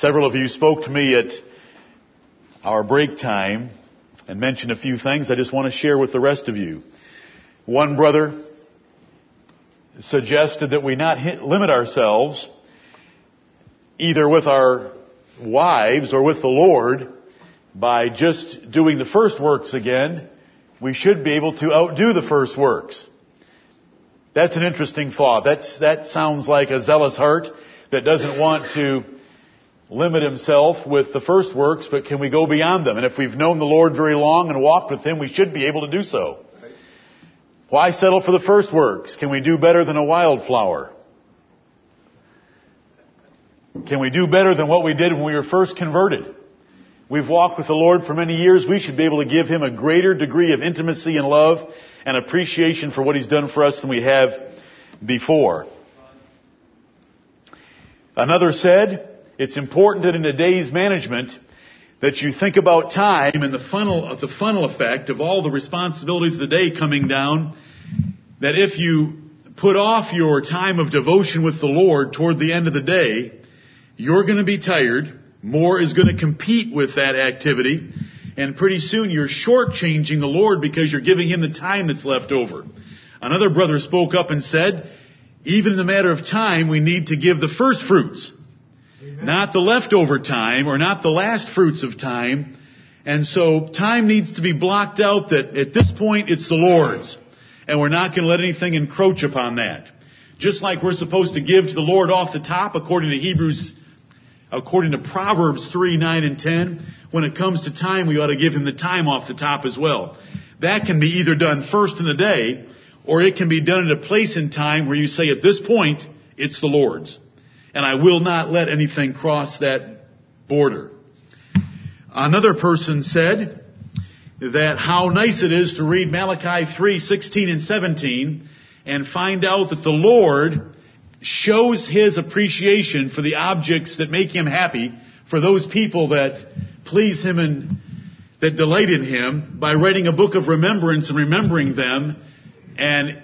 Several of you spoke to me at our break time and mentioned a few things I just want to share with the rest of you. One brother suggested that we not hit, limit ourselves either with our wives or with the Lord by just doing the first works again. We should be able to outdo the first works. That's an interesting thought. That's, that sounds like a zealous heart that doesn't want to limit himself with the first works, but can we go beyond them? And if we've known the Lord very long and walked with Him, we should be able to do so. Why settle for the first works? Can we do better than a wildflower? Can we do better than what we did when we were first converted? We've walked with the Lord for many years. We should be able to give Him a greater degree of intimacy and love and appreciation for what He's done for us than we have before. Another said, it's important that in a day's management that you think about time and the funnel, the funnel effect of all the responsibilities of the day coming down, that if you put off your time of devotion with the Lord toward the end of the day, you're going to be tired. More is going to compete with that activity. And pretty soon you're shortchanging the Lord because you're giving Him the time that's left over. Another brother spoke up and said, even in the matter of time, we need to give the first fruits. Amen. Not the leftover time or not the last fruits of time. And so time needs to be blocked out that at this point it's the Lord's. And we're not going to let anything encroach upon that. Just like we're supposed to give to the Lord off the top according to Hebrews, according to Proverbs 3, 9, and 10, when it comes to time, we ought to give Him the time off the top as well. That can be either done first in the day, or it can be done at a place in time where you say at this point, it's the Lord's. And I will not let anything cross that border. Another person said that how nice it is to read Malachi 3, 16 and 17 and find out that the Lord shows His appreciation for the objects that make Him happy, for those people that please Him and that delight in Him by writing a book of remembrance and remembering them and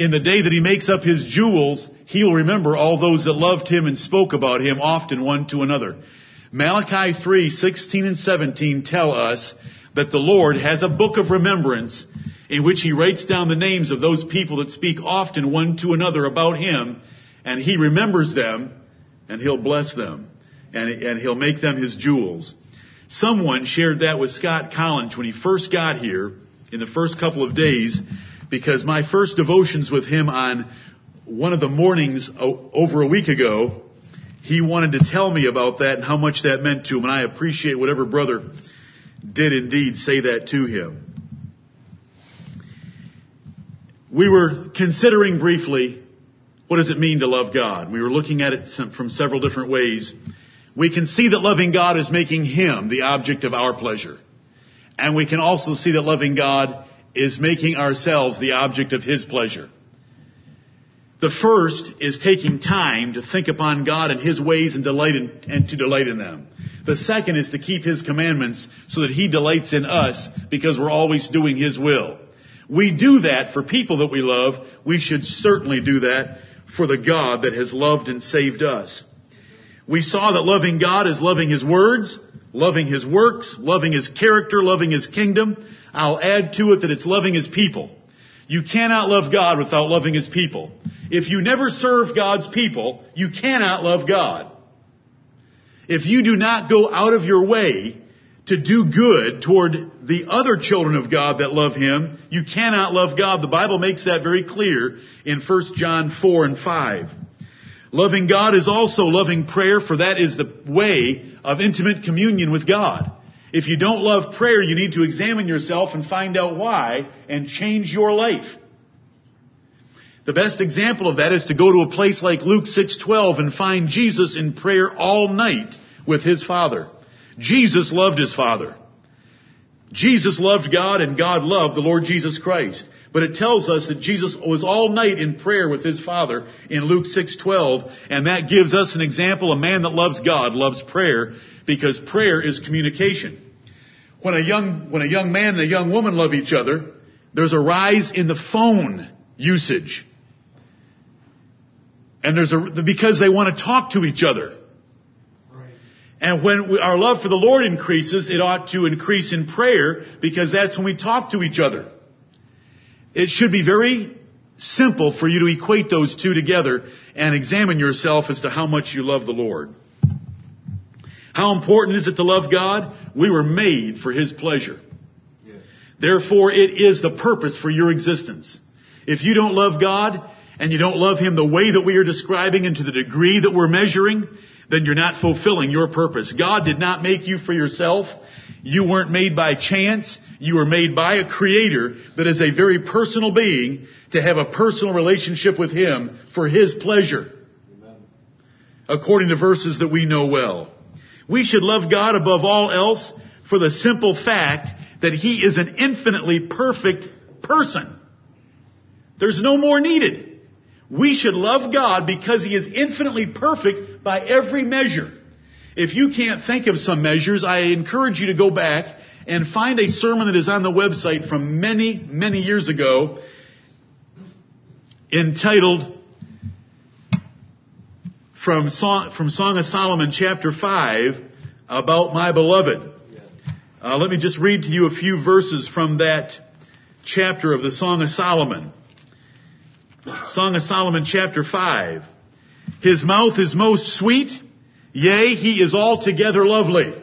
in the day that he makes up his jewels, he'll remember all those that loved him and spoke about him often one to another. Malachi 3, 16 and 17 tell us that the Lord has a book of remembrance in which he writes down the names of those people that speak often one to another about him, and he remembers them, and he'll bless them, and, and he'll make them his jewels. Someone shared that with Scott Collins when he first got here in the first couple of days, because my first devotions with him on one of the mornings over a week ago, he wanted to tell me about that and how much that meant to him, and I appreciate whatever brother did indeed say that to him. We were considering briefly what does it mean to love God. We were looking at it from several different ways. We can see that loving God is making Him the object of our pleasure. And we can also see that loving God is making ourselves the object of His pleasure. The first is taking time to think upon God and His ways and delight in, and to delight in them. The second is to keep His commandments so that He delights in us because we're always doing His will. We do that for people that we love. We should certainly do that for the God that has loved and saved us. We saw that loving God is loving His words, loving His works, loving His character, loving His kingdom, I'll add to it that it's loving His people. You cannot love God without loving His people. If you never serve God's people, you cannot love God. If you do not go out of your way to do good toward the other children of God that love Him, you cannot love God. The Bible makes that very clear in 1 John 4 and 5. Loving God is also loving prayer, for that is the way of intimate communion with God. If you don't love prayer, you need to examine yourself and find out why and change your life. The best example of that is to go to a place like Luke 6:12 and find Jesus in prayer all night with his Father. Jesus loved his Father. Jesus loved God and God loved the Lord Jesus Christ. But it tells us that Jesus was all night in prayer with his Father in Luke 6:12, and that gives us an example. A man that loves God loves prayer because prayer is communication. When a young, when a young man and a young woman love each other, there's a rise in the phone usage. And there's a, because they want to talk to each other. And when we, our love for the Lord increases, it ought to increase in prayer because that's when we talk to each other. It should be very simple for you to equate those two together and examine yourself as to how much you love the Lord. How important is it to love God? We were made for His pleasure. Therefore, it is the purpose for your existence. If you don't love God and you don't love Him the way that we are describing and to the degree that we're measuring, then you're not fulfilling your purpose. God did not make you for yourself. You weren't made by chance. You were made by a creator that is a very personal being to have a personal relationship with Him for His pleasure. Amen. According to verses that we know well. We should love God above all else for the simple fact that He is an infinitely perfect person. There's no more needed. We should love God because He is infinitely perfect by every measure. If you can't think of some measures, I encourage you to go back and find a sermon that is on the website from many, many years ago entitled from Song, from Song of Solomon chapter 5 about my beloved. Uh, let me just read to you a few verses from that chapter of the Song of Solomon. Song of Solomon chapter 5. His mouth is most sweet, yea, he is altogether lovely.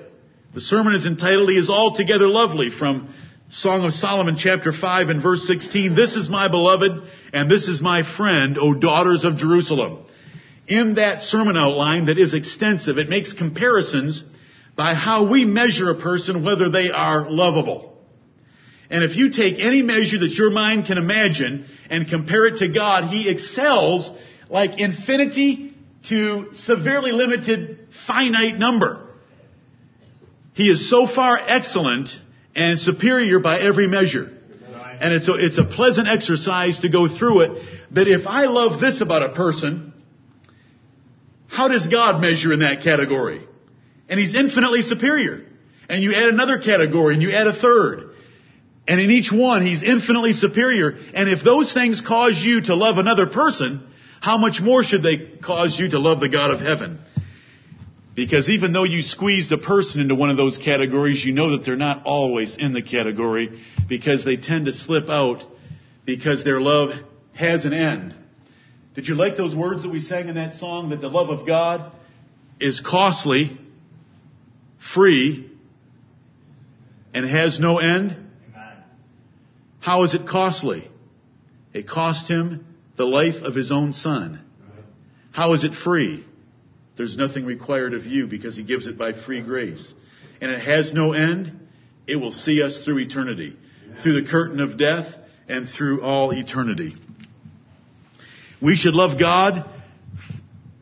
The sermon is entitled, He is altogether lovely from Song of Solomon chapter 5 and verse 16. This is my beloved and this is my friend, O daughters of Jerusalem. In that sermon outline that is extensive, it makes comparisons by how we measure a person whether they are lovable. And if you take any measure that your mind can imagine and compare it to God, He excels like infinity to severely limited finite number. He is so far excellent and superior by every measure. And it's a, it's a pleasant exercise to go through it that if I love this about a person, how does God measure in that category? And he's infinitely superior. And you add another category and you add a third. And in each one, he's infinitely superior. And if those things cause you to love another person, how much more should they cause you to love the God of heaven? Because even though you squeezed a person into one of those categories, you know that they're not always in the category because they tend to slip out because their love has an end. Did you like those words that we sang in that song that the love of God is costly free, and has no end? How is it costly? It cost him the life of his own son. How is it free? There's nothing required of you because he gives it by free grace. And it has no end. It will see us through eternity, through the curtain of death and through all eternity. We should love God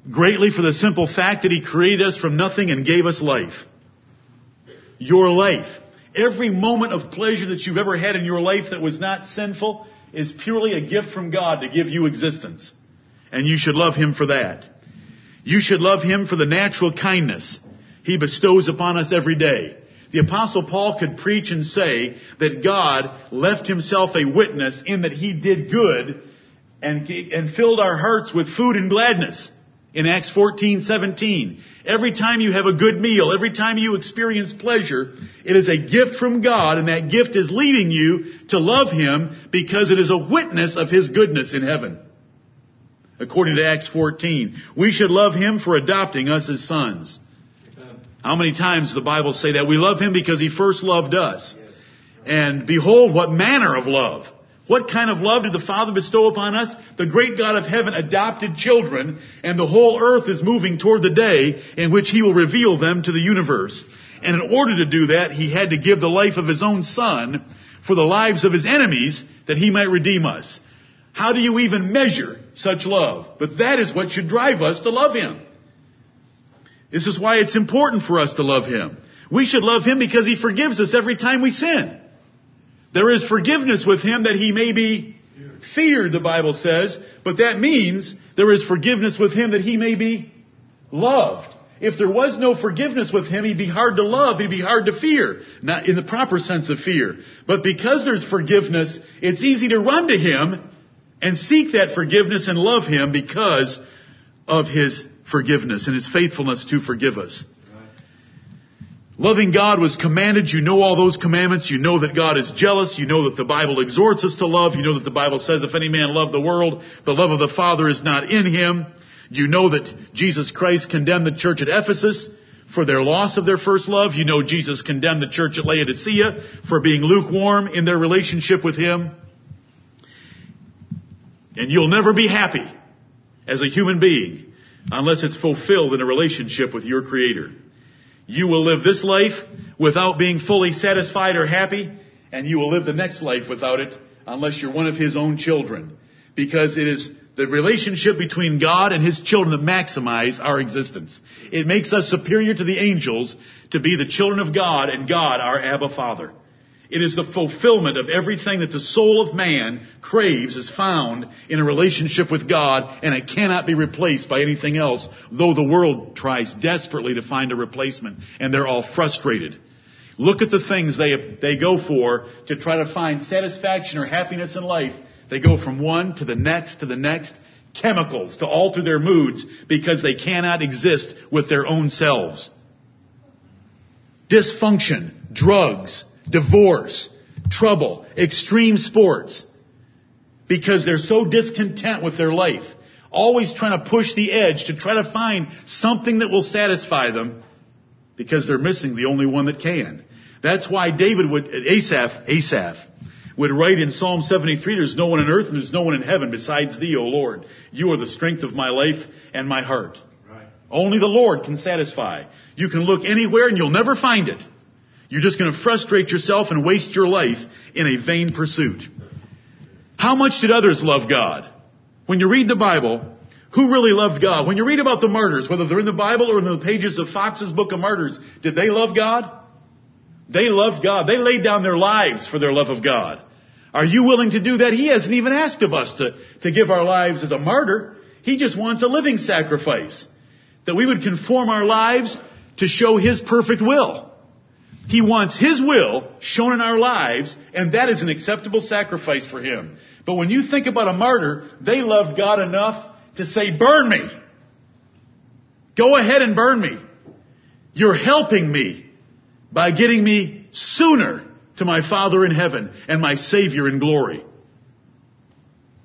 greatly for the simple fact that he created us from nothing and gave us life your life. Every moment of pleasure that you've ever had in your life that was not sinful is purely a gift from God to give you existence. And you should love Him for that. You should love Him for the natural kindness He bestows upon us every day. The apostle Paul could preach and say that God left Himself a witness in that He did good and, and filled our hearts with food and gladness in Acts 14, 17. Every time you have a good meal, every time you experience pleasure, it is a gift from God and that gift is leading you to love Him because it is a witness of His goodness in heaven. According to Acts 14, we should love Him for adopting us as sons. How many times does the Bible say that? We love Him because He first loved us. And behold what manner of love. What kind of love did the Father bestow upon us? The great God of heaven adopted children, and the whole earth is moving toward the day in which He will reveal them to the universe. And in order to do that, He had to give the life of His own Son for the lives of His enemies that He might redeem us. How do you even measure such love? But that is what should drive us to love Him. This is why it's important for us to love Him. We should love Him because He forgives us every time we sin. There is forgiveness with him that he may be feared, the Bible says, but that means there is forgiveness with him that he may be loved. If there was no forgiveness with him, he'd be hard to love, he'd be hard to fear. Not in the proper sense of fear. But because there's forgiveness, it's easy to run to him and seek that forgiveness and love him because of his forgiveness and his faithfulness to forgive us. Loving God was commanded. You know all those commandments. You know that God is jealous. You know that the Bible exhorts us to love. You know that the Bible says if any man love the world, the love of the Father is not in him. You know that Jesus Christ condemned the church at Ephesus for their loss of their first love. You know Jesus condemned the church at Laodicea for being lukewarm in their relationship with Him. And you'll never be happy as a human being unless it's fulfilled in a relationship with your Creator. You will live this life without being fully satisfied or happy, and you will live the next life without it unless you're one of His own children. Because it is the relationship between God and His children that maximize our existence. It makes us superior to the angels to be the children of God and God our Abba Father. It is the fulfillment of everything that the soul of man craves is found in a relationship with God and it cannot be replaced by anything else, though the world tries desperately to find a replacement and they're all frustrated. Look at the things they, they go for to try to find satisfaction or happiness in life. They go from one to the next to the next, chemicals to alter their moods because they cannot exist with their own selves. Dysfunction, drugs, divorce, trouble, extreme sports, because they're so discontent with their life, always trying to push the edge to try to find something that will satisfy them, because they're missing the only one that can. That's why David would, Asaph, Asaph, would write in Psalm 73, there's no one on earth and there's no one in heaven besides thee, O Lord. You are the strength of my life and my heart. Right. Only the Lord can satisfy. You can look anywhere and you'll never find it. You're just going to frustrate yourself and waste your life in a vain pursuit. How much did others love God? When you read the Bible, who really loved God? When you read about the martyrs, whether they're in the Bible or in the pages of Foxe's Book of Martyrs, did they love God? They loved God. They laid down their lives for their love of God. Are you willing to do that? He hasn't even asked of us to, to give our lives as a martyr. He just wants a living sacrifice. That we would conform our lives to show His perfect will. He wants His will shown in our lives, and that is an acceptable sacrifice for Him. But when you think about a martyr, they loved God enough to say, burn me. Go ahead and burn me. You're helping me by getting me sooner to my Father in heaven and my Savior in glory.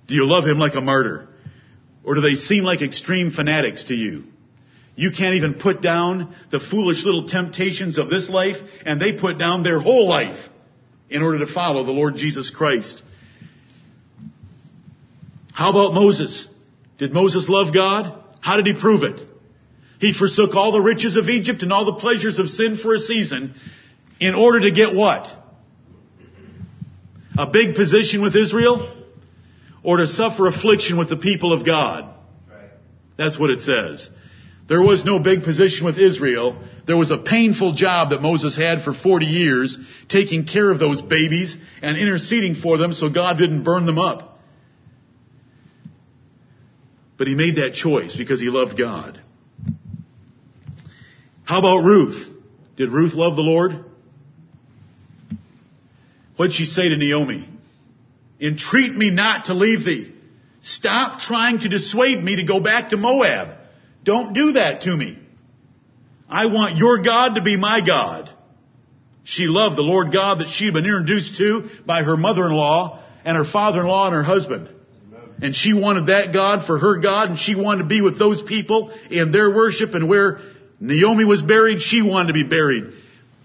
Do you love Him like a martyr? Or do they seem like extreme fanatics to you? You can't even put down the foolish little temptations of this life, and they put down their whole life in order to follow the Lord Jesus Christ. How about Moses? Did Moses love God? How did he prove it? He forsook all the riches of Egypt and all the pleasures of sin for a season in order to get what? A big position with Israel? Or to suffer affliction with the people of God? That's what it says. There was no big position with Israel. There was a painful job that Moses had for 40 years, taking care of those babies and interceding for them so God didn't burn them up. But he made that choice because he loved God. How about Ruth? Did Ruth love the Lord? What'd she say to Naomi? Entreat me not to leave thee. Stop trying to dissuade me to go back to Moab. Don't do that to me. I want your God to be my God. She loved the Lord God that she had been introduced to by her mother-in-law and her father-in-law and her husband. And she wanted that God for her God and she wanted to be with those people in their worship and where Naomi was buried, she wanted to be buried.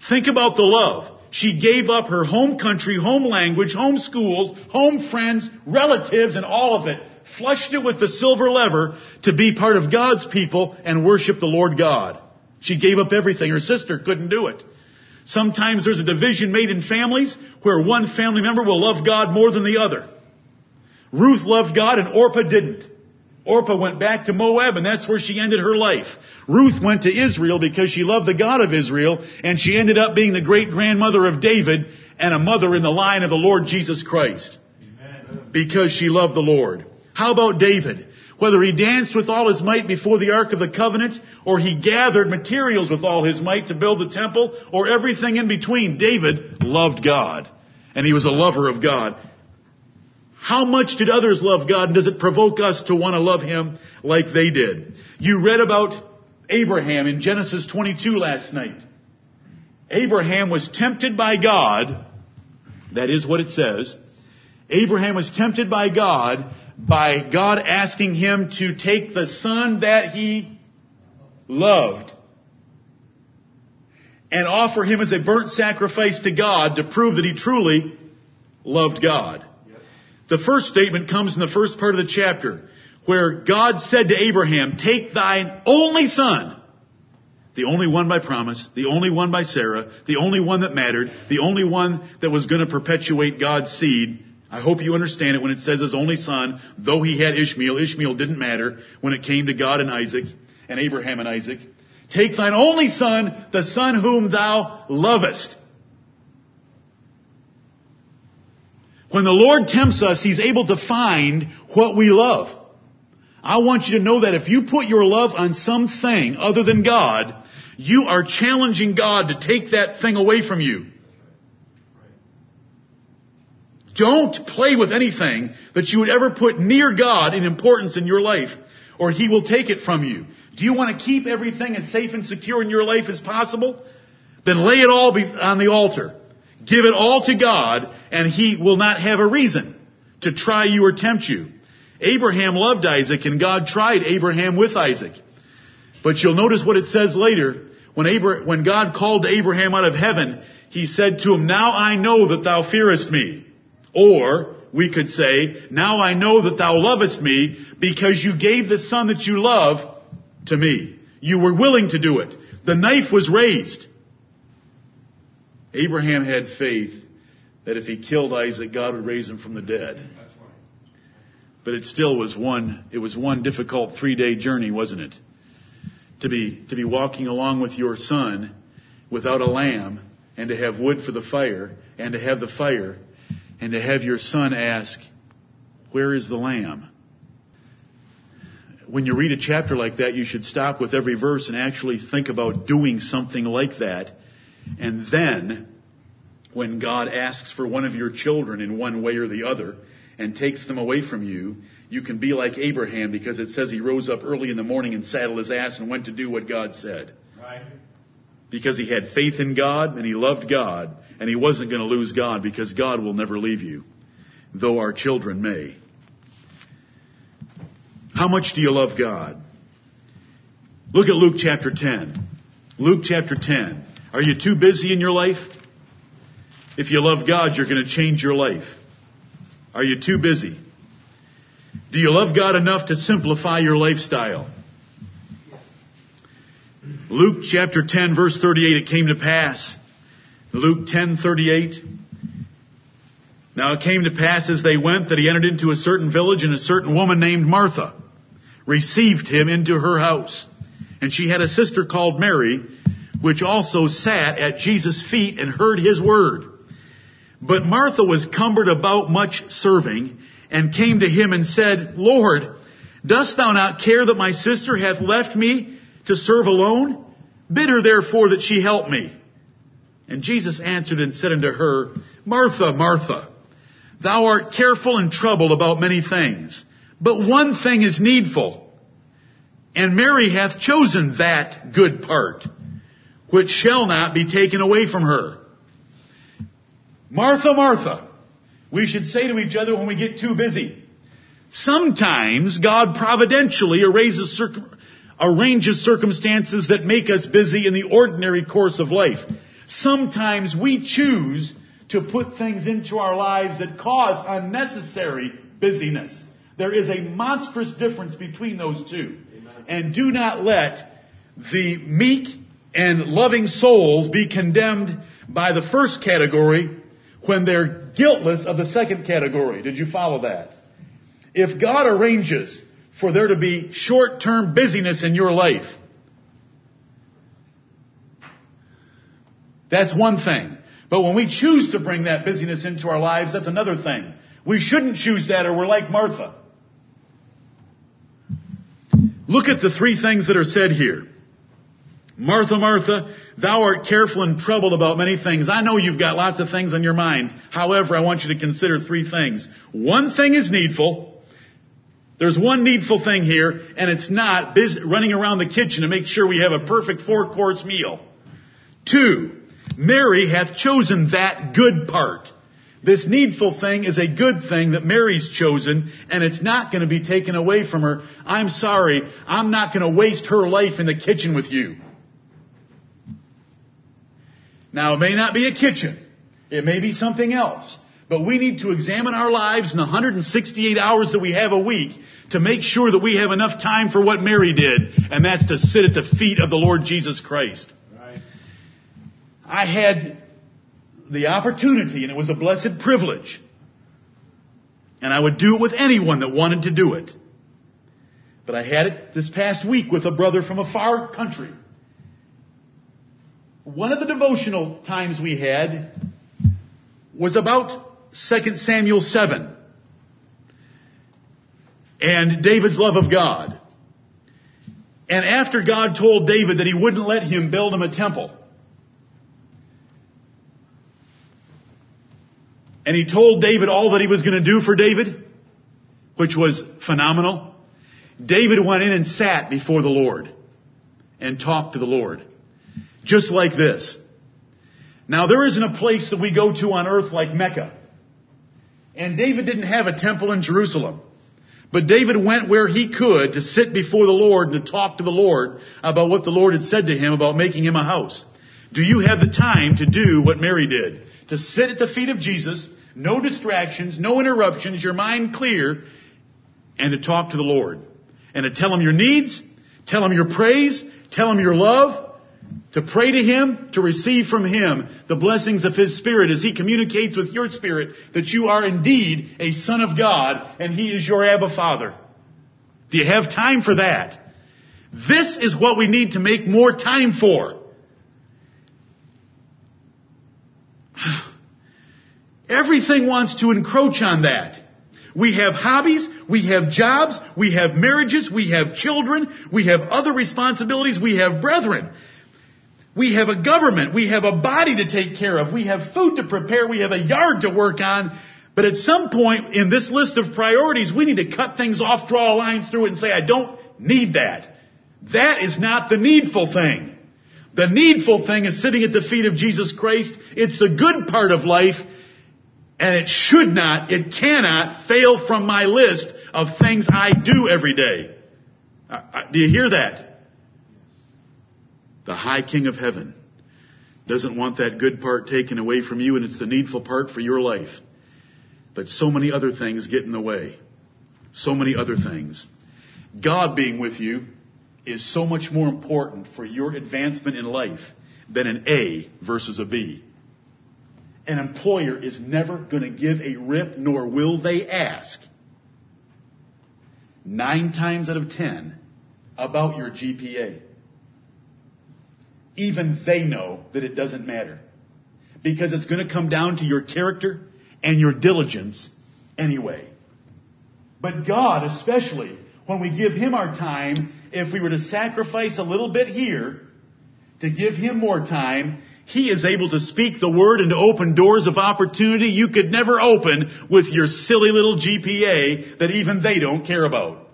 Think about the love. She gave up her home country, home language, home schools, home friends, relatives, and all of it flushed it with the silver lever to be part of God's people and worship the Lord God. She gave up everything. Her sister couldn't do it. Sometimes there's a division made in families where one family member will love God more than the other. Ruth loved God and Orpah didn't. Orpah went back to Moab and that's where she ended her life. Ruth went to Israel because she loved the God of Israel and she ended up being the great grandmother of David and a mother in the line of the Lord Jesus Christ. Amen. Because she loved the Lord. How about David? Whether he danced with all his might before the Ark of the Covenant, or he gathered materials with all his might to build the temple, or everything in between, David loved God. And he was a lover of God. How much did others love God and does it provoke us to want to love Him like they did? You read about Abraham in Genesis 22 last night. Abraham was tempted by God. That is what it says. Abraham was tempted by God by God asking him to take the son that he loved and offer him as a burnt sacrifice to God to prove that he truly loved God. The first statement comes in the first part of the chapter where God said to Abraham, take thine only son, the only one by promise, the only one by Sarah, the only one that mattered, the only one that was going to perpetuate God's seed. I hope you understand it when it says his only son, though he had Ishmael, Ishmael didn't matter when it came to God and Isaac, and Abraham and Isaac. Take thine only son, the son whom thou lovest. When the Lord tempts us, He's able to find what we love. I want you to know that if you put your love on something other than God, you are challenging God to take that thing away from you. Don't play with anything that you would ever put near God in importance in your life, or He will take it from you. Do you want to keep everything as safe and secure in your life as possible? Then lay it all on the altar. Give it all to God, and He will not have a reason to try you or tempt you. Abraham loved Isaac, and God tried Abraham with Isaac. But you'll notice what it says later. When, Abra- when God called Abraham out of heaven, He said to him, Now I know that thou fearest me. Or, we could say, Now I know that thou lovest me, because you gave the son that you love to me. You were willing to do it. The knife was raised. Abraham had faith that if he killed Isaac, God would raise him from the dead. But it still was one, it was one difficult three day journey, wasn't it? To be, to be walking along with your son without a lamb and to have wood for the fire and to have the fire and to have your son ask, where is the lamb? When you read a chapter like that, you should stop with every verse and actually think about doing something like that. And then, when God asks for one of your children in one way or the other, and takes them away from you, you can be like Abraham because it says he rose up early in the morning and saddled his ass and went to do what God said. Right. Because he had faith in God and he loved God and he wasn't going to lose God because God will never leave you, though our children may. How much do you love God? Look at Luke chapter 10. Luke chapter 10. Are you too busy in your life? If you love God, you're going to change your life. Are you too busy? Do you love God enough to simplify your lifestyle? Luke chapter 10 verse 38, it came to pass. Luke 10:38 Now it came to pass as they went that he entered into a certain village and a certain woman named Martha received him into her house. And she had a sister called Mary, which also sat at Jesus' feet and heard his word. But Martha was cumbered about much serving and came to him and said, Lord, dost thou not care that my sister hath left me to serve alone? Bid her therefore that she help me. And Jesus answered and said unto her, Martha, Martha, thou art careful and troubled about many things, but one thing is needful. And Mary hath chosen that good part, which shall not be taken away from her. Martha, Martha. We should say to each other when we get too busy. Sometimes God providentially arranges, circumstances that make us busy in the ordinary course of life. Sometimes we choose to put things into our lives that cause unnecessary busyness. There is a monstrous difference between those two. And do not let the meek and loving souls be condemned by the first category when they're guiltless of the second category. Did you follow that? If God arranges for there to be short-term busyness in your life, that's one thing. But when we choose to bring that busyness into our lives, that's another thing. We shouldn't choose that or we're like Martha. Look at the three things that are said here. Martha, Martha, thou art careful and troubled about many things. I know you've got lots of things on your mind. However, I want you to consider three things. One thing is needful. There's one needful thing here, and it's not running around the kitchen to make sure we have a perfect four course meal. Two, Mary hath chosen that good part. This needful thing is a good thing that Mary's chosen, and it's not going to be taken away from her. I'm sorry, I'm not going to waste her life in the kitchen with you. Now, it may not be a kitchen. It may be something else. But we need to examine our lives in the 168 hours that we have a week to make sure that we have enough time for what Mary did, and that's to sit at the feet of the Lord Jesus Christ. I had the opportunity, and it was a blessed privilege. And I would do it with anyone that wanted to do it. But I had it this past week with a brother from a far country. One of the devotional times we had was about 2 Samuel 7 and David's love of God. And after God told David that he wouldn't let him build him a temple, And he told David all that he was going to do for David, which was phenomenal. David went in and sat before the Lord and talked to the Lord. Just like this. Now there isn't a place that we go to on earth like Mecca. And David didn't have a temple in Jerusalem. But David went where he could to sit before the Lord and to talk to the Lord about what the Lord had said to him about making him a house. Do you have the time to do what Mary did? To sit at the feet of Jesus no distractions, no interruptions, your mind clear, and to talk to the Lord. And to tell Him your needs, tell Him your praise, tell Him your love, to pray to Him, to receive from Him the blessings of His Spirit as He communicates with your spirit that you are indeed a Son of God and He is your Abba Father. Do you have time for that? This is what we need to make more time for. Everything wants to encroach on that. We have hobbies, we have jobs, we have marriages, we have children, we have other responsibilities, we have brethren. We have a government, we have a body to take care of, we have food to prepare, we have a yard to work on. But at some point in this list of priorities, we need to cut things off, draw lines through it and say, I don't need that. That is not the needful thing. The needful thing is sitting at the feet of Jesus Christ. It's the good part of life and it should not, it cannot fail from my list of things I do every day. Uh, uh, do you hear that? The high king of heaven doesn't want that good part taken away from you and it's the needful part for your life. But so many other things get in the way. So many other things. God being with you is so much more important for your advancement in life than an A versus a B an employer is never going to give a rip, nor will they ask, nine times out of ten, about your GPA. Even they know that it doesn't matter. Because it's going to come down to your character and your diligence anyway. But God, especially, when we give Him our time, if we were to sacrifice a little bit here to give Him more time, he is able to speak the word and to open doors of opportunity you could never open with your silly little GPA that even they don't care about.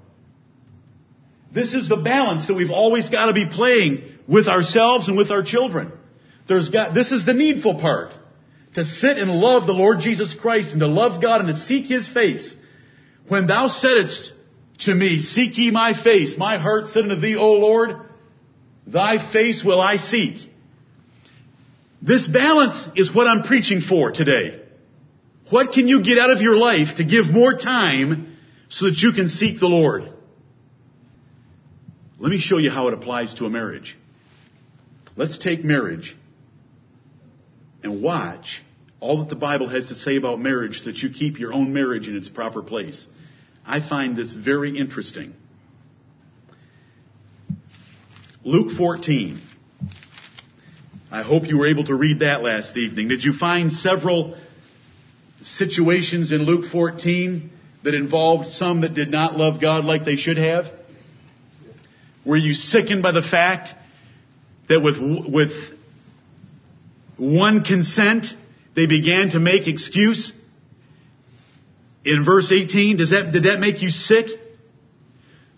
This is the balance that we've always got to be playing with ourselves and with our children. There's got, this is the needful part. To sit and love the Lord Jesus Christ and to love God and to seek His face. When thou saidst to me, seek ye my face, my heart said unto thee, O Lord, thy face will I seek. This balance is what I'm preaching for today. What can you get out of your life to give more time so that you can seek the Lord? Let me show you how it applies to a marriage. Let's take marriage and watch all that the Bible has to say about marriage so that you keep your own marriage in its proper place. I find this very interesting. Luke 14. I hope you were able to read that last evening. Did you find several situations in Luke 14 that involved some that did not love God like they should have? Were you sickened by the fact that with, with one consent, they began to make excuse? In verse 18, does that, did that make you sick?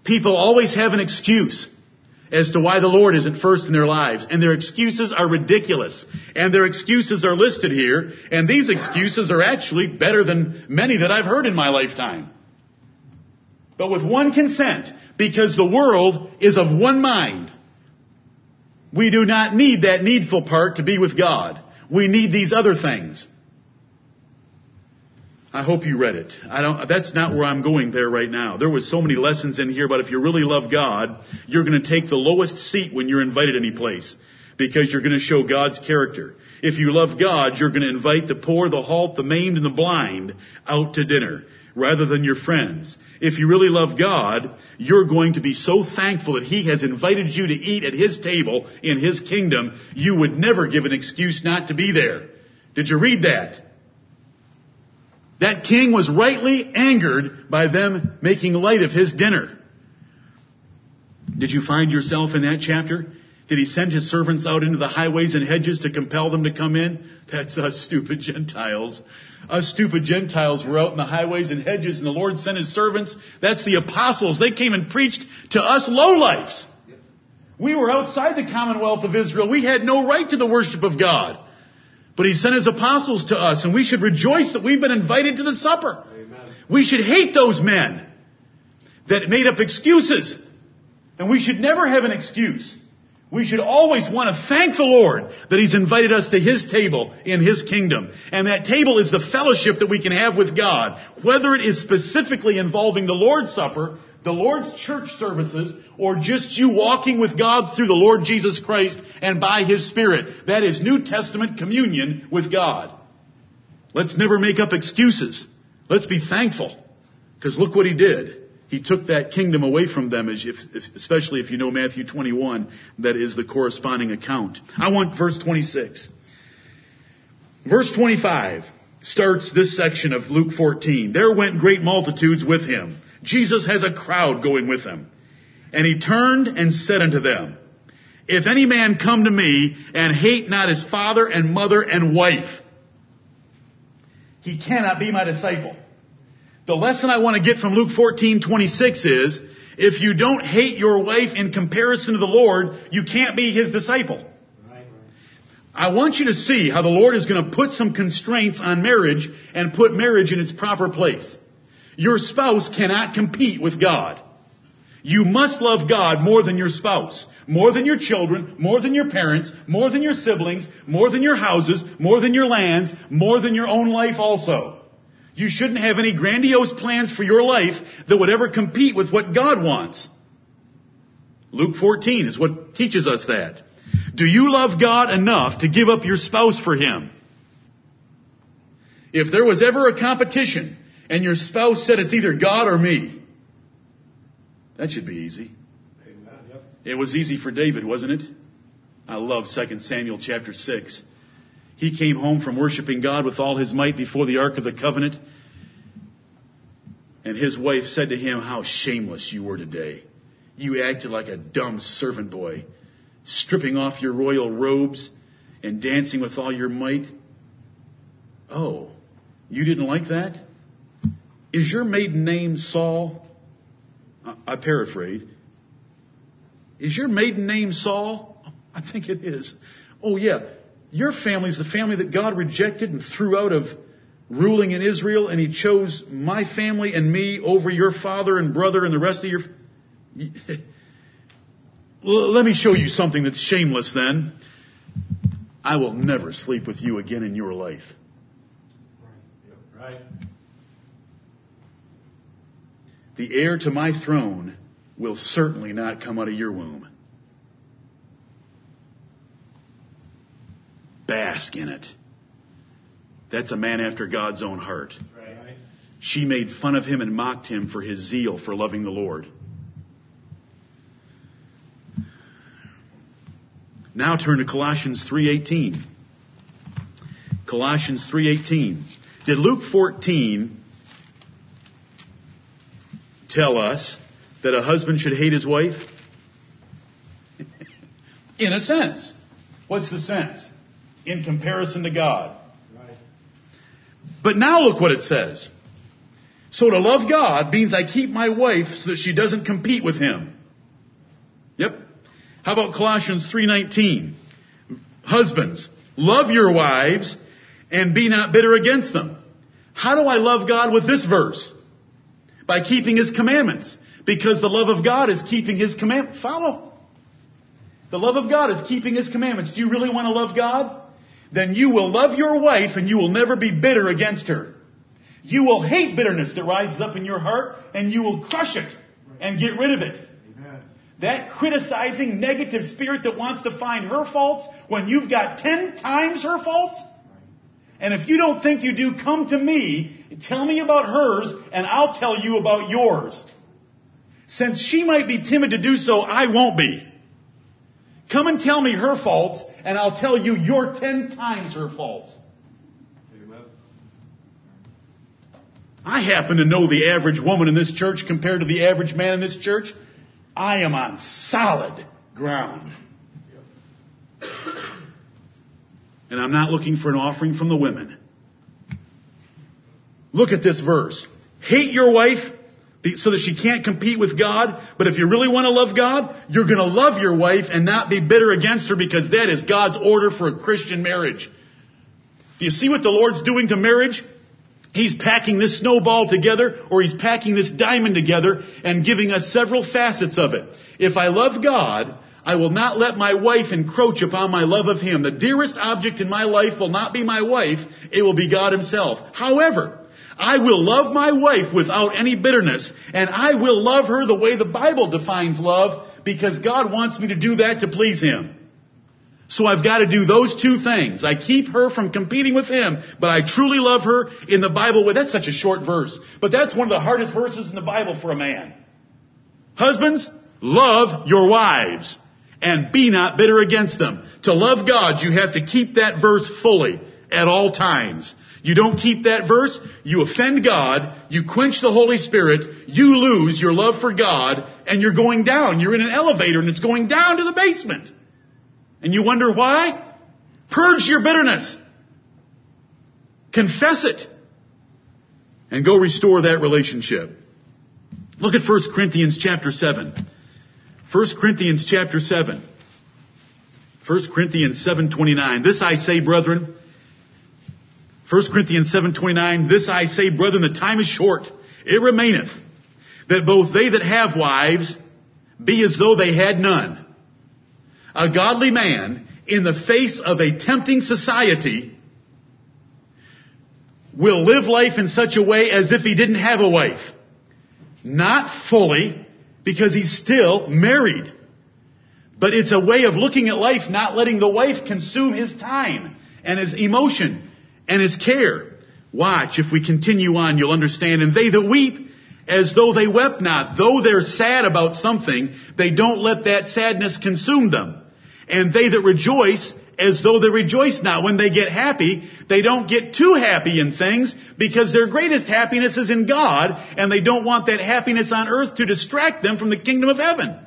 People always have an excuse. As to why the Lord isn't first in their lives. And their excuses are ridiculous. And their excuses are listed here. And these excuses are actually better than many that I've heard in my lifetime. But with one consent, because the world is of one mind. We do not need that needful part to be with God. We need these other things. I hope you read it. I don't, that's not where I'm going there right now. There was so many lessons in here, but if you really love God, you're going to take the lowest seat when you're invited any place because you're going to show God's character. If you love God, you're going to invite the poor, the halt, the maimed, and the blind out to dinner rather than your friends. If you really love God, you're going to be so thankful that He has invited you to eat at His table in His kingdom, you would never give an excuse not to be there. Did you read that? That king was rightly angered by them making light of his dinner. Did you find yourself in that chapter? Did he send his servants out into the highways and hedges to compel them to come in? That's us stupid Gentiles. Us stupid Gentiles were out in the highways and hedges and the Lord sent his servants. That's the apostles. They came and preached to us lowlifes. We were outside the commonwealth of Israel. We had no right to the worship of God. But he sent his apostles to us and we should rejoice that we've been invited to the supper. Amen. We should hate those men that made up excuses. And we should never have an excuse. We should always want to thank the Lord that He's invited us to His table in His kingdom. And that table is the fellowship that we can have with God. Whether it is specifically involving the Lord's Supper, the Lord's church services, or just you walking with God through the Lord Jesus Christ and by His Spirit. That is New Testament communion with God. Let's never make up excuses. Let's be thankful. Because look what He did. He took that kingdom away from them, especially if you know Matthew 21, that is the corresponding account. I want verse 26. Verse 25 starts this section of Luke 14. There went great multitudes with him. Jesus has a crowd going with him. And he turned and said unto them, If any man come to me and hate not his father and mother and wife, he cannot be my disciple. The lesson I want to get from Luke 14, 26 is, if you don't hate your wife in comparison to the Lord, you can't be his disciple. I want you to see how the Lord is going to put some constraints on marriage and put marriage in its proper place. Your spouse cannot compete with God. You must love God more than your spouse, more than your children, more than your parents, more than your siblings, more than your houses, more than your lands, more than your own life also. You shouldn't have any grandiose plans for your life that would ever compete with what God wants. Luke 14 is what teaches us that. Do you love God enough to give up your spouse for Him? If there was ever a competition and your spouse said it's either God or me, that should be easy. Amen. It was easy for David, wasn't it? I love 2 Samuel chapter 6. He came home from worshiping God with all his might before the Ark of the Covenant. And his wife said to him, How shameless you were today. You acted like a dumb servant boy, stripping off your royal robes and dancing with all your might. Oh, you didn't like that? Is your maiden name Saul? I paraphrase. Is your maiden name Saul? I think it is. Oh yeah. Your family is the family that God rejected and threw out of ruling in Israel, and He chose my family and me over your father and brother and the rest of your. Let me show you something that's shameless then. I will never sleep with you again in your life. Right the heir to my throne will certainly not come out of your womb. Bask in it. That's a man after God's own heart. Right. She made fun of him and mocked him for his zeal for loving the Lord. Now turn to Colossians 3:18. Colossians 3:18. Did Luke 14 tell us that a husband should hate his wife? In a sense. What's the sense? In comparison to God. Right. But now look what it says. So to love God means I keep my wife so that she doesn't compete with him. Yep. How about Colossians 3:19? Husbands, love your wives and be not bitter against them. How do I love God with this verse? By keeping His commandments. Because the love of God is keeping His commandments. Follow. The love of God is keeping His commandments. Do you really want to love God? Then you will love your wife and you will never be bitter against her. You will hate bitterness that rises up in your heart and you will crush it and get rid of it. That criticizing negative spirit that wants to find her faults when you've got ten times her faults. And if you don't think you do, come to me, tell me about hers, and I'll tell you about yours. Since she might be timid to do so, I won't be. Come and tell me her faults, and I'll tell you your ten times her faults. I happen to know the average woman in this church compared to the average man in this church. I am on solid ground. And I'm not looking for an offering from the women. Look at this verse. Hate your wife so that she can't compete with God. But if you really want to love God, you're going to love your wife and not be bitter against her because that is God's order for a Christian marriage. Do you see what the Lord's doing to marriage? He's packing this snowball together or he's packing this diamond together and giving us several facets of it. If I love God, I will not let my wife encroach upon my love of Him. The dearest object in my life will not be my wife, it will be God Himself. However, I will love my wife without any bitterness, and I will love her the way the Bible defines love, because God wants me to do that to please Him. So I've got to do those two things. I keep her from competing with him, but I truly love her in the Bible. Well, that's such a short verse, but that's one of the hardest verses in the Bible for a man. Husbands, love your wives and be not bitter against them. To love God, you have to keep that verse fully at all times. You don't keep that verse, you offend God, you quench the Holy Spirit, you lose your love for God, and you're going down. You're in an elevator and it's going down to the basement. And you wonder why? Purge your bitterness. Confess it. And go restore that relationship. Look at 1 Corinthians chapter 7. 1 Corinthians chapter 7. 1 Corinthians 7:29. This I say, brethren. 1 Corinthians 7:29. This I say, brethren, the time is short. It remaineth that both they that have wives be as though they had none a godly man in the face of a tempting society will live life in such a way as if he didn't have a wife. Not fully, because he's still married. But it's a way of looking at life, not letting the wife consume his time and his emotion and his care. Watch, if we continue on, you'll understand. And they that weep, as though they wept not, though they're sad about something, they don't let that sadness consume them. And they that rejoice as though they rejoice not. When they get happy, they don't get too happy in things because their greatest happiness is in God and they don't want that happiness on earth to distract them from the kingdom of heaven.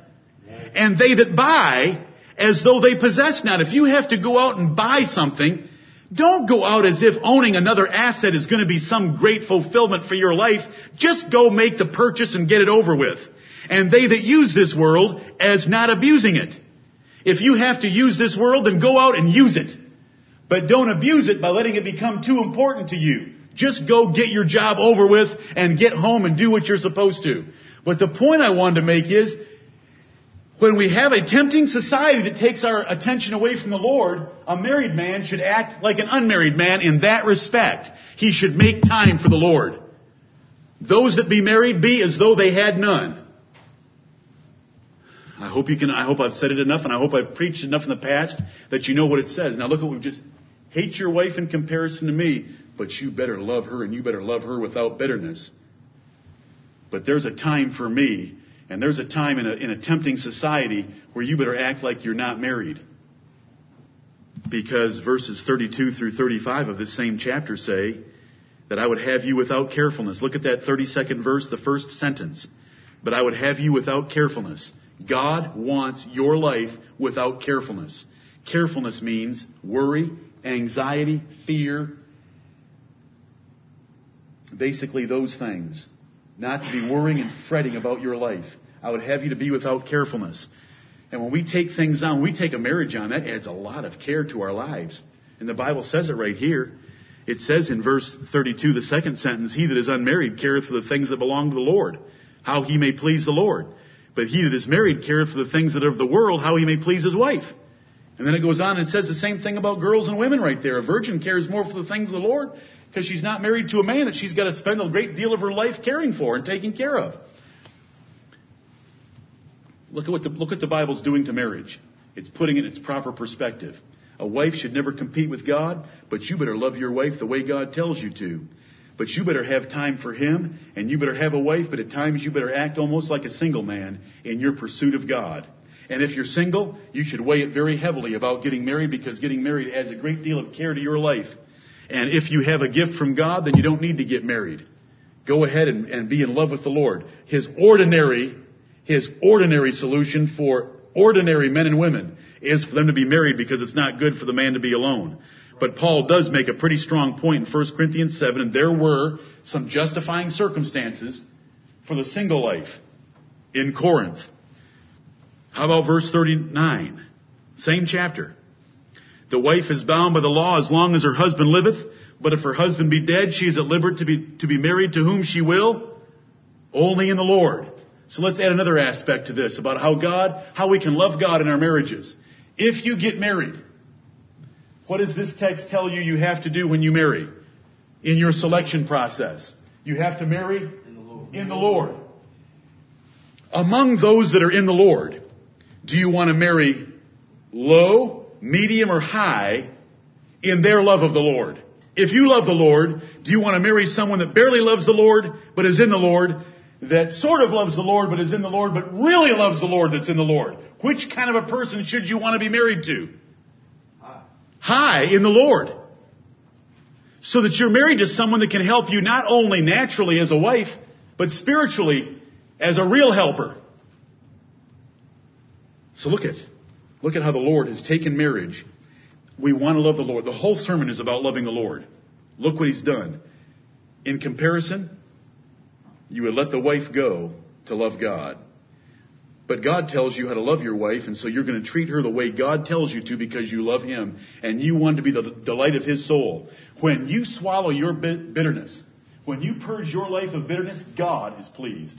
And they that buy as though they possess not. If you have to go out and buy something, don't go out as if owning another asset is going to be some great fulfillment for your life. Just go make the purchase and get it over with. And they that use this world as not abusing it. If you have to use this world, then go out and use it. But don't abuse it by letting it become too important to you. Just go get your job over with and get home and do what you're supposed to. But the point I wanted to make is, when we have a tempting society that takes our attention away from the Lord, a married man should act like an unmarried man in that respect. He should make time for the Lord. Those that be married be as though they had none. I hope you can, I hope I've said it enough and I hope I've preached enough in the past that you know what it says. Now look at what we've just, hate your wife in comparison to me, but you better love her and you better love her without bitterness. But there's a time for me and there's a time in a, in a tempting society where you better act like you're not married. Because verses 32 through 35 of this same chapter say that I would have you without carefulness. Look at that 32nd verse, the first sentence. But I would have you without carefulness. God wants your life without carefulness. Carefulness means worry, anxiety, fear. Basically those things. Not to be worrying and fretting about your life. I would have you to be without carefulness. And when we take things on, we take a marriage on, that adds a lot of care to our lives. And the Bible says it right here. It says in verse 32, the second sentence, He that is unmarried careth for the things that belong to the Lord, how he may please the Lord. But he that is married careth for the things that are of the world, how he may please his wife. And then it goes on and says the same thing about girls and women right there. A virgin cares more for the things of the Lord because she's not married to a man that she's got to spend a great deal of her life caring for and taking care of. Look at what the, look at the Bible's doing to marriage. It's putting it in its proper perspective. A wife should never compete with God, but you better love your wife the way God tells you to. But you better have time for him, and you better have a wife, but at times you better act almost like a single man in your pursuit of God. And if you're single, you should weigh it very heavily about getting married because getting married adds a great deal of care to your life. And if you have a gift from God, then you don't need to get married. Go ahead and, and be in love with the Lord. His ordinary, his ordinary solution for ordinary men and women is for them to be married because it's not good for the man to be alone. But Paul does make a pretty strong point in 1 Corinthians 7, and there were some justifying circumstances for the single life in Corinth. How about verse 39? Same chapter. The wife is bound by the law as long as her husband liveth, but if her husband be dead, she is at liberty to be, to be married to whom she will, only in the Lord. So let's add another aspect to this about how God, how we can love God in our marriages. If you get married, what does this text tell you you have to do when you marry? In your selection process. You have to marry in the Lord. In the Lord. Among those that are in the Lord, do you want to marry low, medium, or high in their love of the Lord? If you love the Lord, do you want to marry someone that barely loves the Lord, but is in the Lord, that sort of loves the Lord, but is in the Lord, but really loves the Lord that's in the Lord? Which kind of a person should you want to be married to? High in the Lord. So that you're married to someone that can help you not only naturally as a wife, but spiritually as a real helper. So look at, look at how the Lord has taken marriage. We want to love the Lord. The whole sermon is about loving the Lord. Look what he's done. In comparison, you would let the wife go to love God. But God tells you how to love your wife, and so you're going to treat her the way God tells you to because you love Him, and you want to be the delight of His soul. When you swallow your bitterness, when you purge your life of bitterness, God is pleased.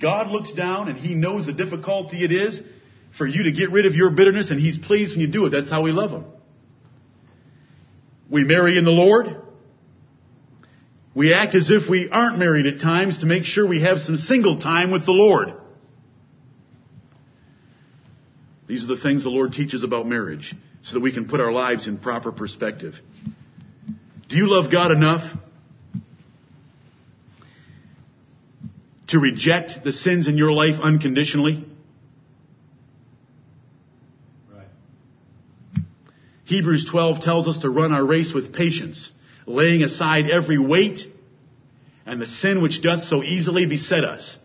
God looks down and He knows the difficulty it is for you to get rid of your bitterness, and He's pleased when you do it. That's how we love Him. We marry in the Lord. We act as if we aren't married at times to make sure we have some single time with the Lord. These are the things the Lord teaches about marriage so that we can put our lives in proper perspective. Do you love God enough to reject the sins in your life unconditionally? Hebrews 12 tells us to run our race with patience, laying aside every weight and the sin which doth so easily beset us.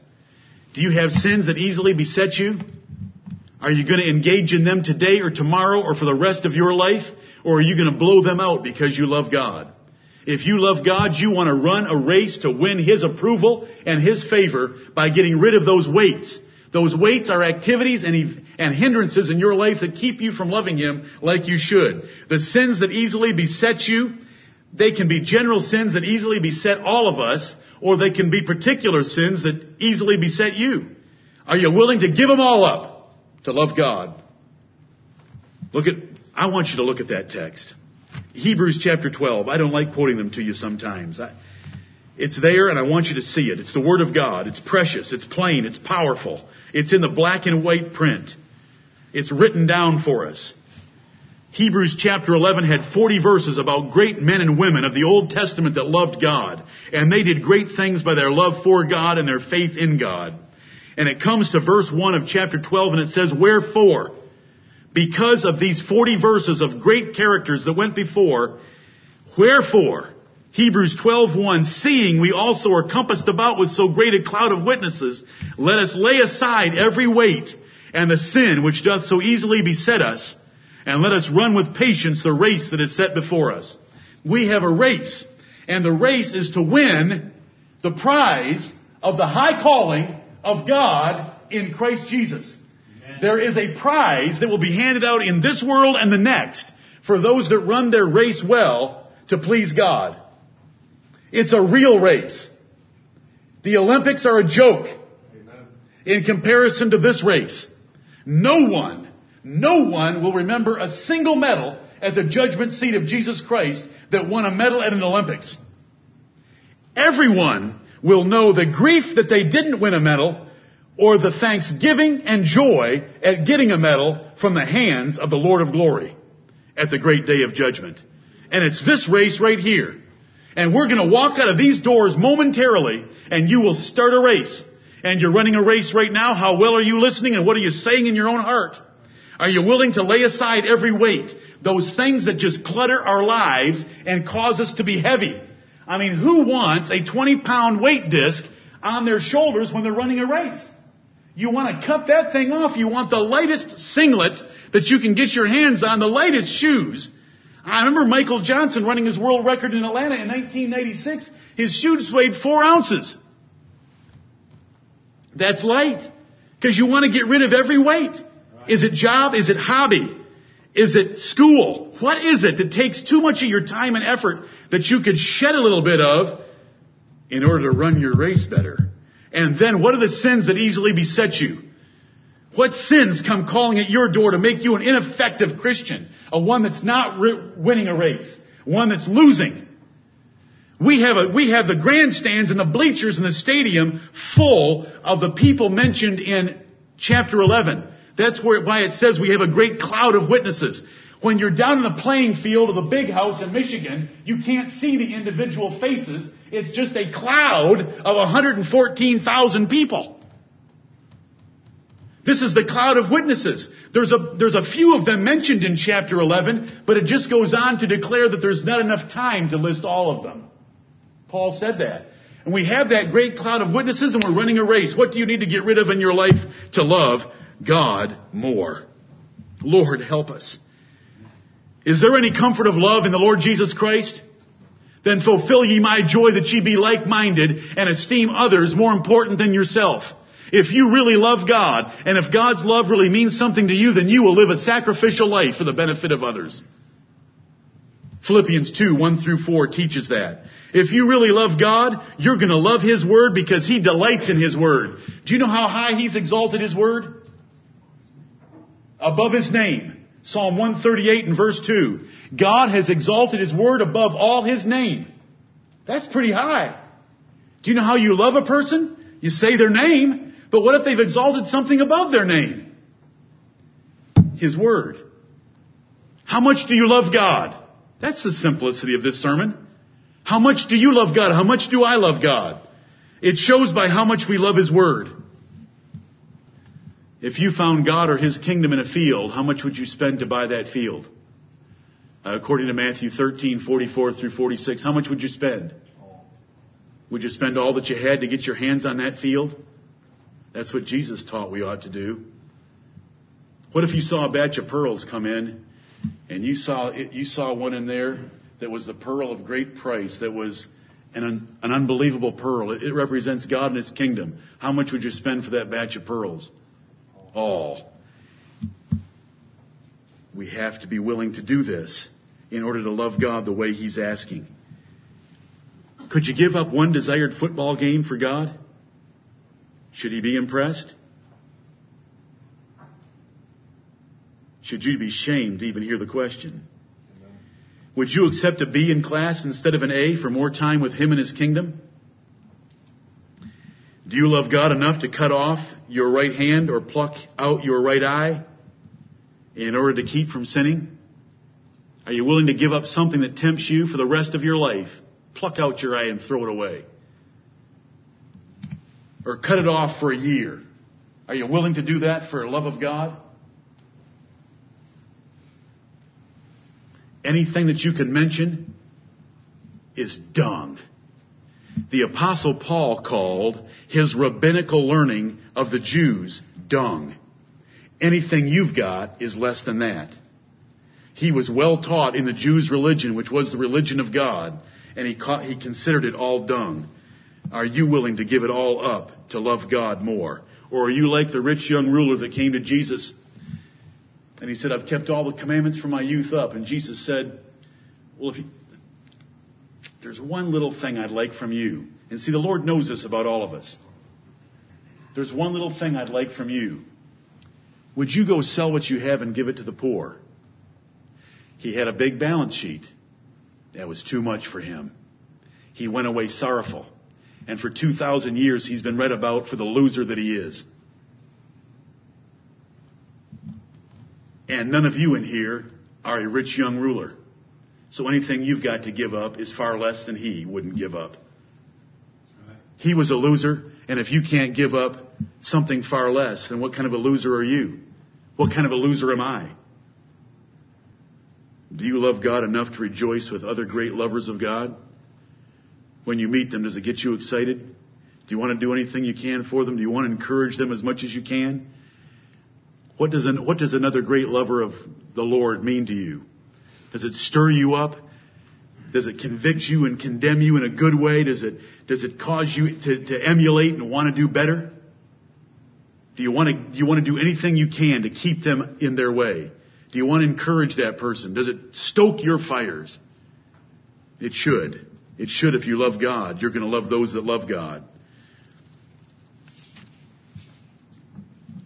Do you have sins that easily beset you? Are you going to engage in them today or tomorrow or for the rest of your life? Or are you going to blow them out because you love God? If you love God, you want to run a race to win His approval and His favor by getting rid of those weights. Those weights are activities and, and hindrances in your life that keep you from loving Him like you should. The sins that easily beset you, they can be general sins that easily beset all of us, or they can be particular sins that easily beset you. Are you willing to give them all up? to love God. Look at, I want you to look at that text. Hebrews chapter 12. I don't like quoting them to you sometimes. I, it's there and I want you to see it. It's the Word of God. It's precious. It's plain. It's powerful. It's in the black and white print. It's written down for us. Hebrews chapter 11 had 40 verses about great men and women of the Old Testament that loved God. And they did great things by their love for God and their faith in God. And it comes to verse 1 of chapter 12 and it says, Wherefore, because of these 40 verses of great characters that went before, wherefore, Hebrews 12:1 seeing we also are compassed about with so great a cloud of witnesses let us lay aside every weight and the sin which doth so easily beset us and let us run with patience the race that is set before us we have a race and the race is to win the prize of the high calling of God in Christ Jesus. There is a prize that will be handed out in this world and the next for those that run their race well to please God. It's a real race. The Olympics are a joke in comparison to this race. No one, no one will remember a single medal at the judgment seat of Jesus Christ that won a medal at an Olympics. Everyone will know the grief that they didn't win a medal or the thanksgiving and joy at getting a medal from the hands of the Lord of glory at the great day of judgment. And it's this race right here. And we're going to walk out of these doors momentarily and you will start a race. And you're running a race right now. How well are you listening and what are you saying in your own heart? Are you willing to lay aside every weight? Those things that just clutter our lives and cause us to be heavy. I mean, who wants a 20 pound weight disc on their shoulders when they're running a race? You want to cut that thing off. You want the lightest singlet that you can get your hands on, the lightest shoes. I remember Michael Johnson running his world record in Atlanta in 1996. His shoes weighed four ounces. That's light. Because you want to get rid of every weight. Is it job? Is it hobby? Is it school? What is it that takes too much of your time and effort that you could shed a little bit of in order to run your race better? And then what are the sins that easily beset you? What sins come calling at your door to make you an ineffective Christian? A one that's not re- winning a race. One that's losing. We have, a, we have the grandstands and the bleachers in the stadium full of the people mentioned in chapter 11. That's where, why it says we have a great cloud of witnesses. When you're down in the playing field of the big house in Michigan, you can't see the individual faces. It's just a cloud of 114,000 people. This is the cloud of witnesses. There's a, there's a few of them mentioned in chapter 11, but it just goes on to declare that there's not enough time to list all of them. Paul said that. And we have that great cloud of witnesses and we're running a race. What do you need to get rid of in your life to love God more? Lord, help us. Is there any comfort of love in the Lord Jesus Christ? Then fulfill ye my joy that ye be like-minded and esteem others more important than yourself. If you really love God, and if God's love really means something to you, then you will live a sacrificial life for the benefit of others. Philippians 2, 1 through 4 teaches that. If you really love God, you're gonna love His Word because He delights in His Word. Do you know how high He's exalted His Word? Above His name. Psalm 138 and verse 2. God has exalted His Word above all His name. That's pretty high. Do you know how you love a person? You say their name, but what if they've exalted something above their name? His Word. How much do you love God? That's the simplicity of this sermon. How much do you love God? How much do I love God? It shows by how much we love His Word. If you found God or His kingdom in a field, how much would you spend to buy that field? Uh, according to Matthew 13, 44 through 46, how much would you spend? Would you spend all that you had to get your hands on that field? That's what Jesus taught we ought to do. What if you saw a batch of pearls come in and you saw, you saw one in there that was the pearl of great price, that was an, an unbelievable pearl. It, it represents God and His kingdom. How much would you spend for that batch of pearls? All. We have to be willing to do this in order to love God the way He's asking. Could you give up one desired football game for God? Should He be impressed? Should you be shamed to even hear the question? Would you accept a B in class instead of an A for more time with Him and His kingdom? Do you love God enough to cut off your right hand or pluck out your right eye in order to keep from sinning? Are you willing to give up something that tempts you for the rest of your life? Pluck out your eye and throw it away. Or cut it off for a year. Are you willing to do that for the love of God? anything that you can mention is dung. The apostle Paul called his rabbinical learning of the Jews dung. Anything you've got is less than that. He was well taught in the Jews' religion, which was the religion of God, and he, caught, he considered it all dung. Are you willing to give it all up to love God more? Or are you like the rich young ruler that came to Jesus and he said, I've kept all the commandments from my youth up. And Jesus said, well, if you, there's one little thing I'd like from you. And see, the Lord knows this about all of us. There's one little thing I'd like from you. Would you go sell what you have and give it to the poor? He had a big balance sheet. That was too much for him. He went away sorrowful. And for 2,000 years, he's been read about for the loser that he is. And none of you in here are a rich young ruler. So anything you've got to give up is far less than he wouldn't give up. He was a loser, and if you can't give up something far less, then what kind of a loser are you? What kind of a loser am I? Do you love God enough to rejoice with other great lovers of God? When you meet them, does it get you excited? Do you want to do anything you can for them? Do you want to encourage them as much as you can? What does, an, what does another great lover of the Lord mean to you? Does it stir you up? Does it convict you and condemn you in a good way? Does it, does it cause you to, to emulate and want to do better? Do you want to, do you want to do anything you can to keep them in their way? Do you want to encourage that person? Does it stoke your fires? It should. It should if you love God. You're going to love those that love God.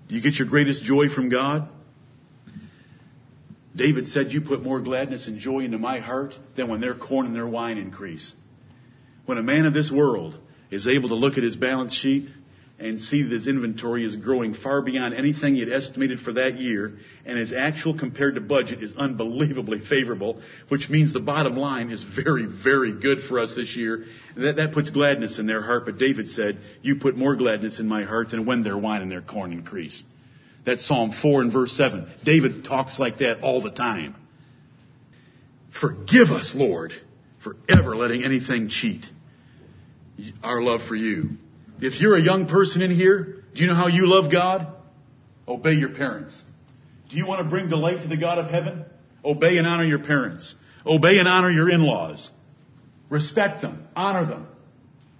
Do you get your greatest joy from God? David said, You put more gladness and joy into my heart than when their corn and their wine increase. When a man of this world is able to look at his balance sheet and see that his inventory is growing far beyond anything he had estimated for that year, and his actual compared to budget is unbelievably favorable, which means the bottom line is very, very good for us this year. That, that puts gladness in their heart, but David said, you put more gladness in my heart than when their wine and their corn increase. That's Psalm 4 and verse 7. David talks like that all the time. Forgive us, Lord, for ever letting anything cheat our love for you. If you're a young person in here, do you know how you love God? Obey your parents. Do you want to bring delight to the God of heaven? Obey and honor your parents. Obey and honor your in-laws. Respect them. Honor them.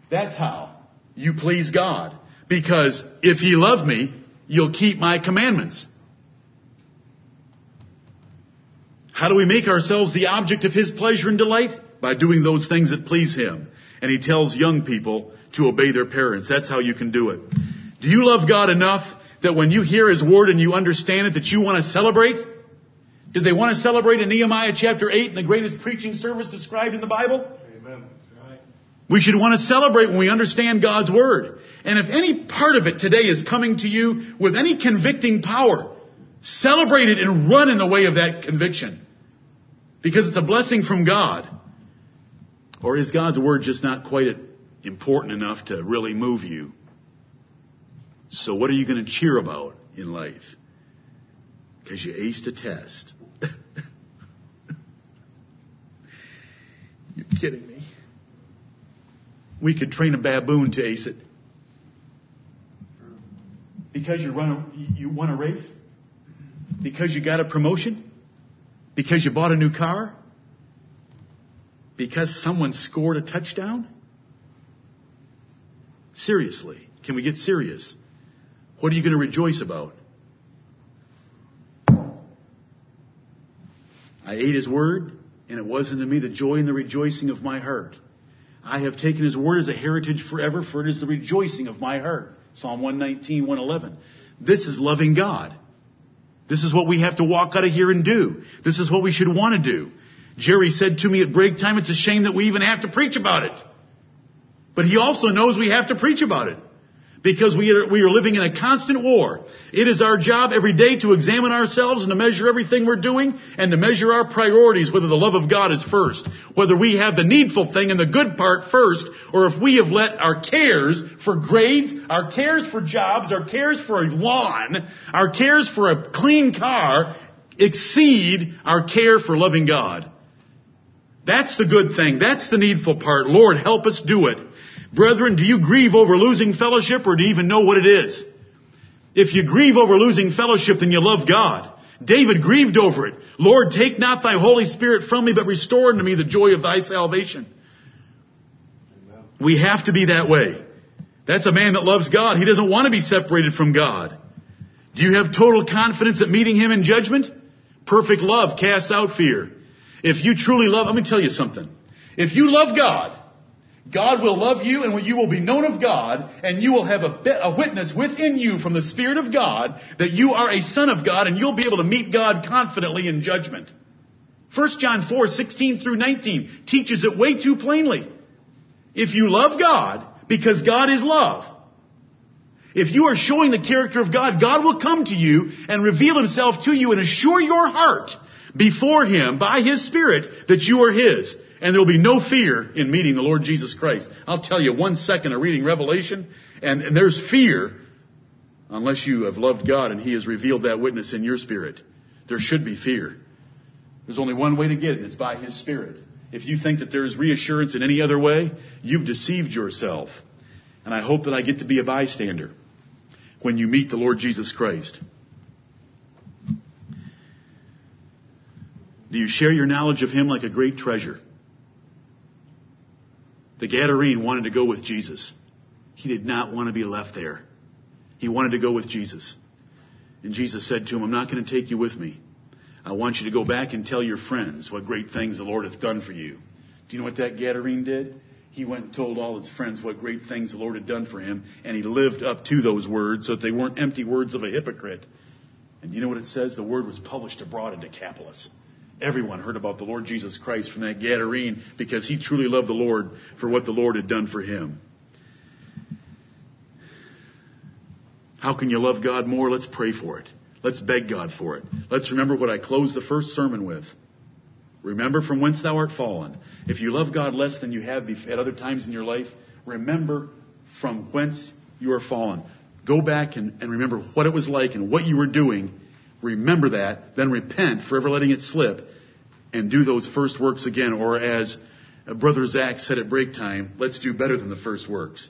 That's how you please God. Because if ye love me, you'll keep my commandments. How do we make ourselves the object of his pleasure and delight? By doing those things that please him. And he tells young people to obey their parents. That's how you can do it. Do you love God enough that when you hear his word and you understand it that you want to celebrate? Did they want to celebrate in Nehemiah chapter 8 in the greatest preaching service described in the Bible? Amen. We should want to celebrate when we understand God's word. And if any part of it today is coming to you with any convicting power, celebrate it and run in the way of that conviction. Because it's a blessing from God. Or is God's word just not quite important enough to really move you? So what are you going to cheer about in life? Because you aced a test. You're kidding me. We could train a baboon to ace it. Because you run a, you won a race? Because you got a promotion? Because you bought a new car? Because someone scored a touchdown? Seriously, can we get serious? What are you going to rejoice about? I ate his word, and it was unto me the joy and the rejoicing of my heart. I have taken his word as a heritage forever, for it is the rejoicing of my heart. Psalm 119, 111. This is loving God. This is what we have to walk out of here and do. This is what we should want to do. Jerry said to me at break time, it's a shame that we even have to preach about it. But he also knows we have to preach about it because we are, we are living in a constant war. It is our job every day to examine ourselves and to measure everything we're doing and to measure our priorities, whether the love of God is first, whether we have the needful thing and the good part first, or if we have let our cares for grades, our cares for jobs, our cares for a lawn, our cares for a clean car exceed our care for loving God. That's the good thing. That's the needful part. Lord, help us do it. Brethren, do you grieve over losing fellowship or do you even know what it is? If you grieve over losing fellowship, then you love God. David grieved over it. Lord, take not thy Holy Spirit from me, but restore unto me the joy of thy salvation. We have to be that way. That's a man that loves God. He doesn't want to be separated from God. Do you have total confidence at meeting Him in judgment? Perfect love casts out fear. If you truly love, let me tell you something. If you love God, God will love you and you will be known of God and you will have a, a, witness within you from the Spirit of God that you are a son of God and you'll be able to meet God confidently in judgment. 1 John 4, 16 through 19 teaches it way too plainly. If you love God, because God is love, if you are showing the character of God, God will come to you and reveal himself to you and assure your heart before him by his spirit that you are his. And there will be no fear in meeting the Lord Jesus Christ. I'll tell you one second of reading Revelation and, and there's fear unless you have loved God and he has revealed that witness in your spirit. There should be fear. There's only one way to get it. and It's by his spirit. If you think that there's reassurance in any other way, you've deceived yourself. And I hope that I get to be a bystander when you meet the Lord Jesus Christ? Do you share your knowledge of Him like a great treasure? The Gadarene wanted to go with Jesus. He did not want to be left there. He wanted to go with Jesus. And Jesus said to him, I'm not going to take you with me. I want you to go back and tell your friends what great things the Lord hath done for you. Do you know what that Gadarene did? he went and told all his friends what great things the Lord had done for him, and he lived up to those words so that they weren't empty words of a hypocrite. And you know what it says? The word was published abroad in Decapolis. Everyone heard about the Lord Jesus Christ from that Gadarene because he truly loved the Lord for what the Lord had done for him. How can you love God more? Let's pray for it. Let's beg God for it. Let's remember what I closed the first sermon with. Remember from whence thou art fallen. If you love God less than you have at other times in your life, remember from whence you are fallen. Go back and, and remember what it was like and what you were doing. Remember that, then repent for ever letting it slip and do those first works again. Or as uh, Brother Zach said at break time, let's do better than the first works.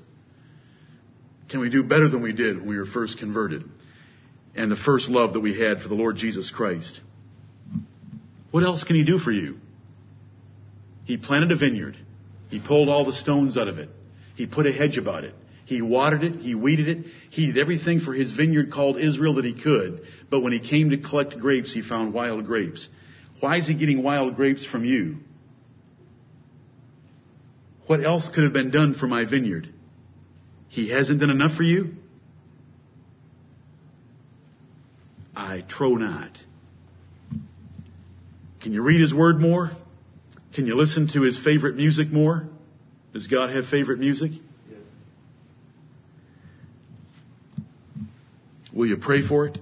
Can we do better than we did when we were first converted? And the first love that we had for the Lord Jesus Christ. What else can he do for you? He planted a vineyard. He pulled all the stones out of it. He put a hedge about it. He watered it. He weeded it. He did everything for his vineyard called Israel that he could. But when he came to collect grapes, he found wild grapes. Why is he getting wild grapes from you? What else could have been done for my vineyard? He hasn't done enough for you? I trow not. Can you read His Word more? Can you listen to His favorite music more? Does God have favorite music? Will you pray for it? Do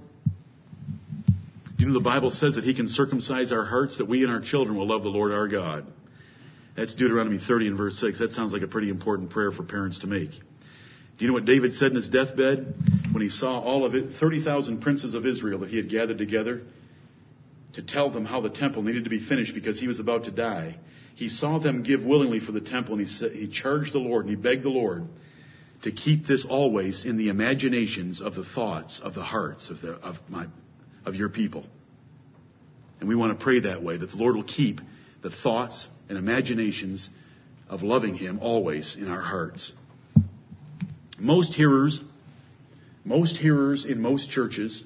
you know the Bible says that He can circumcise our hearts that we and our children will love the Lord our God. That's Deuteronomy 30 and verse 6. That sounds like a pretty important prayer for parents to make. Do you know what David said in his deathbed? When he saw all of it, 30,000 princes of Israel that he had gathered together, to tell them how the temple needed to be finished because he was about to die. He saw them give willingly for the temple and he, said, he charged the Lord and he begged the Lord to keep this always in the imaginations of the thoughts of the hearts of, the, of, my, of your people. And we want to pray that way, that the Lord will keep the thoughts and imaginations of loving Him always in our hearts. Most hearers, most hearers in most churches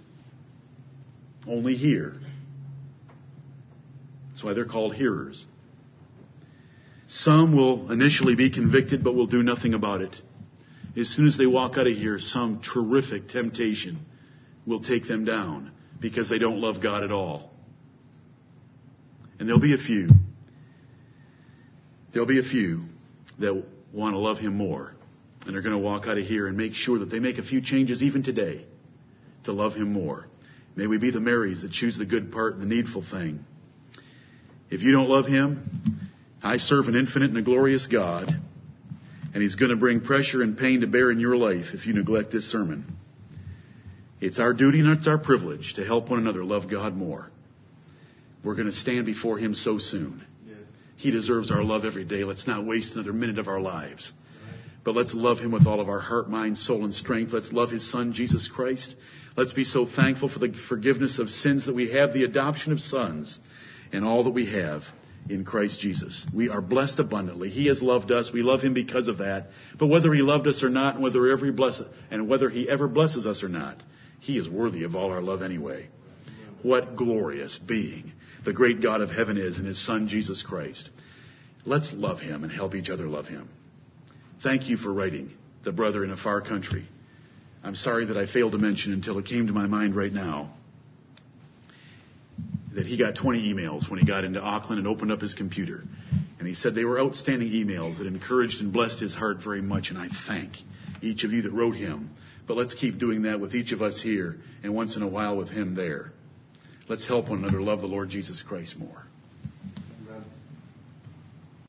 only hear that's why they're called hearers. Some will initially be convicted but will do nothing about it. As soon as they walk out of here, some terrific temptation will take them down because they don't love God at all. And there'll be a few. There'll be a few that want to love Him more. And they're going to walk out of here and make sure that they make a few changes even today to love Him more. May we be the Marys that choose the good part and the needful thing if you don't love Him, I serve an infinite and a glorious God, and He's going to bring pressure and pain to bear in your life if you neglect this sermon. It's our duty and it's our privilege to help one another love God more. We're going to stand before Him so soon. He deserves our love every day. Let's not waste another minute of our lives. But let's love Him with all of our heart, mind, soul, and strength. Let's love His Son, Jesus Christ. Let's be so thankful for the forgiveness of sins that we have the adoption of sons and all that we have. In Christ Jesus. We are blessed abundantly. He has loved us. We love Him because of that. But whether He loved us or not, and whether bless, and whether He ever blesses us or not, He is worthy of all our love anyway. What glorious being the great God of heaven is in His Son Jesus Christ. Let's love Him and help each other love Him. Thank you for writing, the brother in a far country. I'm sorry that I failed to mention until it came to my mind right now that he got 20 emails when he got into Auckland and opened up his computer. And he said they were outstanding emails that encouraged and blessed his heart very much, and I thank each of you that wrote him. But let's keep doing that with each of us here and once in a while with him there. Let's help one another love the Lord Jesus Christ more.